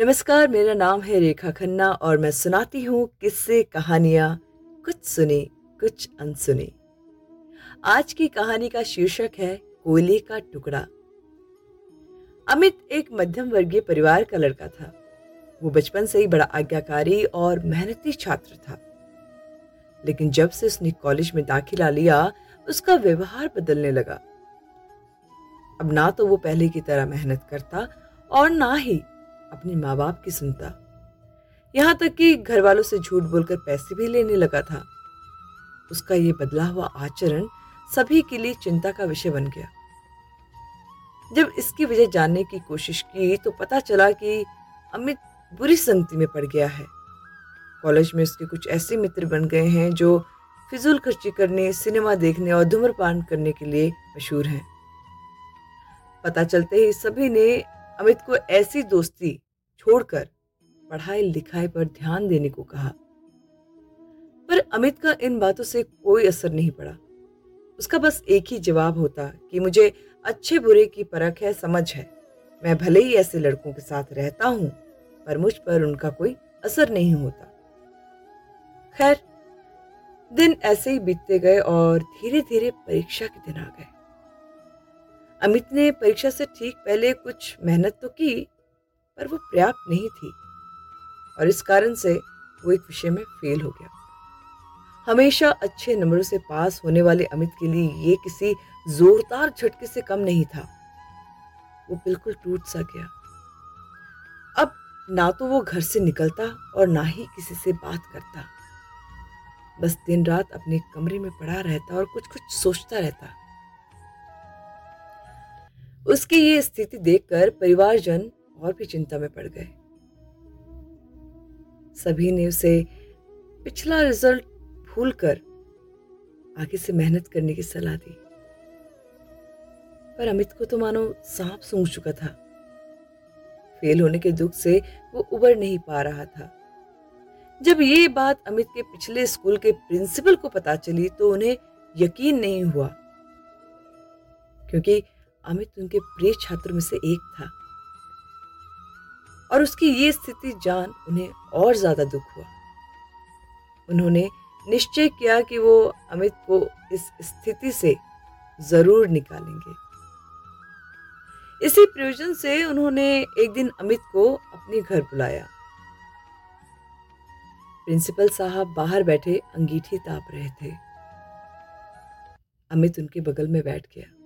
नमस्कार, मेरा नाम है रेखा खन्ना और मैं सुनाती हूँ किस्से, कहानियाँ, कुछ सुनी, कुछ अनसुनी। आज की कहानी का शीर्षक है कोयले का टुकड़ा। अमित एक मध्यम वर्गीय परिवार का लड़का था। वो बचपन से ही बड़ा आज्ञाकारी और मेहनती छात्र था। लेकिन जब से उसने कॉलेज में दाखिला लिया, उसका व्यवहार बदलने लगा। अब ना तो वो पहले की तरह मेहनत करता और ना ही अपने माँ बाप की सुनता। यहाँ तक कि घर वालों से झूठ बोलकर पैसे भी लेने लगा था। उसका ये बदला हुआ आचरण सभी के लिए चिंता का विषय बन गया। जब इसकी वजह जानने की कोशिश की तो पता चला कि अमित बुरी संगति में पड़ गया है। कॉलेज में उसके कुछ ऐसे मित्र बन गए हैं जो फिजूल खर्ची करने, सिनेमा देखने और धूम्रपान करने के लिए मशहूर हैं। पता चलते ही सभी ने अमित को ऐसी दोस्ती छोड़कर पढ़ाई लिखाई पर ध्यान देने को कहा। पर अमित का इन बातों से कोई असर नहीं पड़ा। उसका बस एक ही जवाब होता कि मुझे अच्छे बुरे की परख है, समझ है। मैं भले ही ऐसे लड़कों के साथ रहता हूँ, पर मुझ पर उनका कोई असर नहीं होता। खैर, दिन ऐसे ही बीतते गए और धीरे धीरे परीक्षा के दिन आ गए। अमित ने परीक्षा से ठीक पहले कुछ मेहनत तो की, पर वो पर्याप्त नहीं थी। और इस कारण से वो एक विषय में फेल हो गया। हमेशा अच्छे नंबरों से पास होने वाले अमित के लिए ये किसी जोरदार झटके से कम नहीं था। वो बिल्कुल टूट सा गया। अब ना तो वो घर से निकलता और ना ही किसी से बात करता। बस दिन रात अपने कमरे में पड़ा रहता और कुछ कुछ सोचता रहता। उसकी ये स्थिति देखकर परिवारजन और भी चिंता में पड़ गए। सभी ने उसे पिछला रिज़ल्ट भूलकर आगे से मेहनत करने की सलाह दी। पर अमित को तो मानो सांप सूंघ चुका था। फेल होने के दुख से वो उबर नहीं पा रहा था। जब ये बात अमित के पिछले स्कूल के प्रिंसिपल को पता चली तो उन्हें यकीन नहीं हुआ। क्योंकि अमित उनके प्रिय छात्रों में से एक था। और उसकी ये स्थिति जान उन्हें और ज़्यादा दुख हुआ। उन्होंने निश्चय किया कि वो अमित को इस स्थिति से ज़रूर निकालेंगे। इसी प्रयोजन से उन्होंने एक दिन अमित को अपने घर बुलाया। प्रिंसिपल साहब बाहर बैठे अंगीठी ताप रहे थे। अमित उनके बगल में बैठ गया।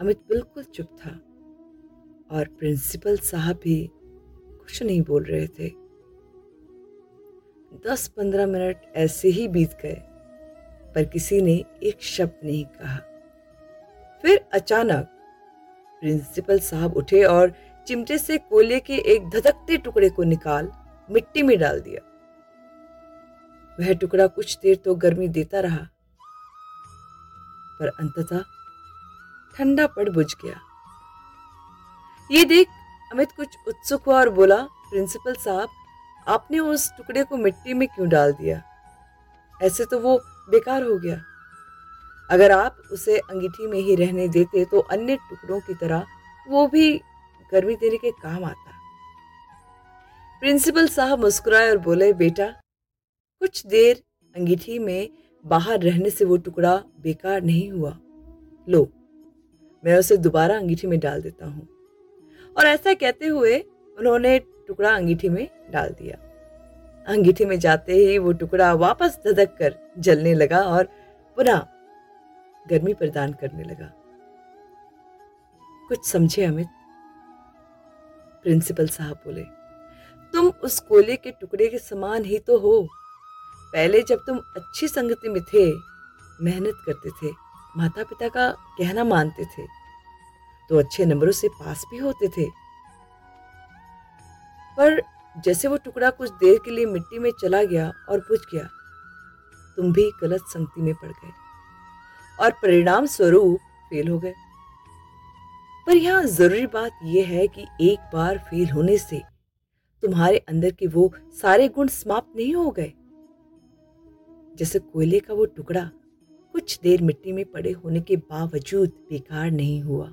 अमित बिल्कुल चुप था और प्रिंसिपल साहब भी कुछ नहीं बोल रहे थे। दस पंद्रह मिनट ऐसे ही बीत गए, पर किसी ने एक शब्द नहीं कहा। फिर अचानक प्रिंसिपल साहब उठे और चिमटे से कोयले के एक धधकते टुकड़े को निकाल मिट्टी में डाल दिया। वह टुकड़ा कुछ देर तो गर्मी देता रहा, पर अंततः ठंडा पड़ बुझ गया। ये देख अमित कुछ उत्सुक हुआ और बोला, प्रिंसिपल साहब, आपने उस टुकड़े को मिट्टी में क्यों डाल दिया? ऐसे तो वो बेकार हो गया। अगर आप उसे अंगीठी में ही रहने देते तो अन्य टुकड़ों की तरह वो भी गर्मी देने के काम आता। प्रिंसिपल साहब मुस्कुराए और बोले, बेटा, कुछ देर अंगीठी में बाहर रहने से वो टुकड़ा बेकार नहीं हुआ। लो मैं उसे दोबारा अंगीठी में डाल देता हूँ। और ऐसा कहते हुए उन्होंने टुकड़ा अंगीठी में डाल दिया। अंगीठी में जाते ही वो टुकड़ा वापस धधक कर जलने लगा और पुनः गर्मी प्रदान करने लगा। कुछ समझे अमित? प्रिंसिपल साहब बोले, तुम उस कोले के टुकड़े के समान ही तो हो। पहले जब तुम अच्छी संगति में थे, मेहनत करते थे माता पिता का कहना मानते थे। तो अच्छे नंबरों से पास भी होते थे। पर जैसे वो टुकड़ा कुछ देर के लिए मिट्टी में चला गया और बुझ गया, तुम भी गलत संगति में पड़ गए और परिणाम स्वरूप फेल हो गए। पर यहाँ ज़रूरी बात यह है कि एक बार फेल होने से तुम्हारे अंदर के वो सारे गुण समाप्त नहीं हो गए। जैसे कोयले का वो टुकड़ा कुछ देर मिट्टी में पड़े होने के बावजूद बेकार नहीं हुआ।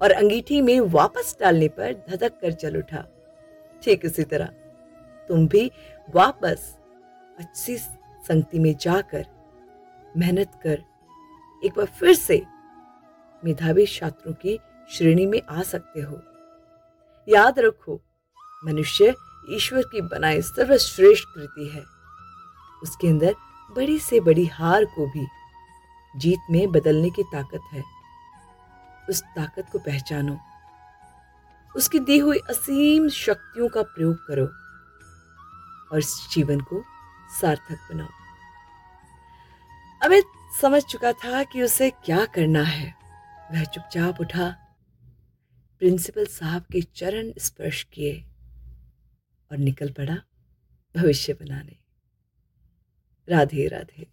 और अंगीठी में वापस डालने पर धधक कर चल उठा। ठीक इसी तरह, तुम भी वापस अच्छी संगति में जाकर मेहनत कर, एक बार फिर से मेधावी छात्रों की श्रेणी में आ सकते हो। याद रखो, मनुष्य ईश्वर की बनाई सर्वश्रेष्ठ कृति है। उसके अंदर बड़ी से बड़ी हार को भी जीत में बदलने की ताकत है। उस ताकत को पहचानो। उसकी दी हुई असीम शक्तियों का प्रयोग करो और इस जीवन को सार्थक बनाओ। अमित समझ चुका था कि उसे क्या करना है। वह चुपचाप उठा, प्रिंसिपल साहब के चरण स्पर्श किए और निकल पड़ा भविष्य बनाने। राधे राधे।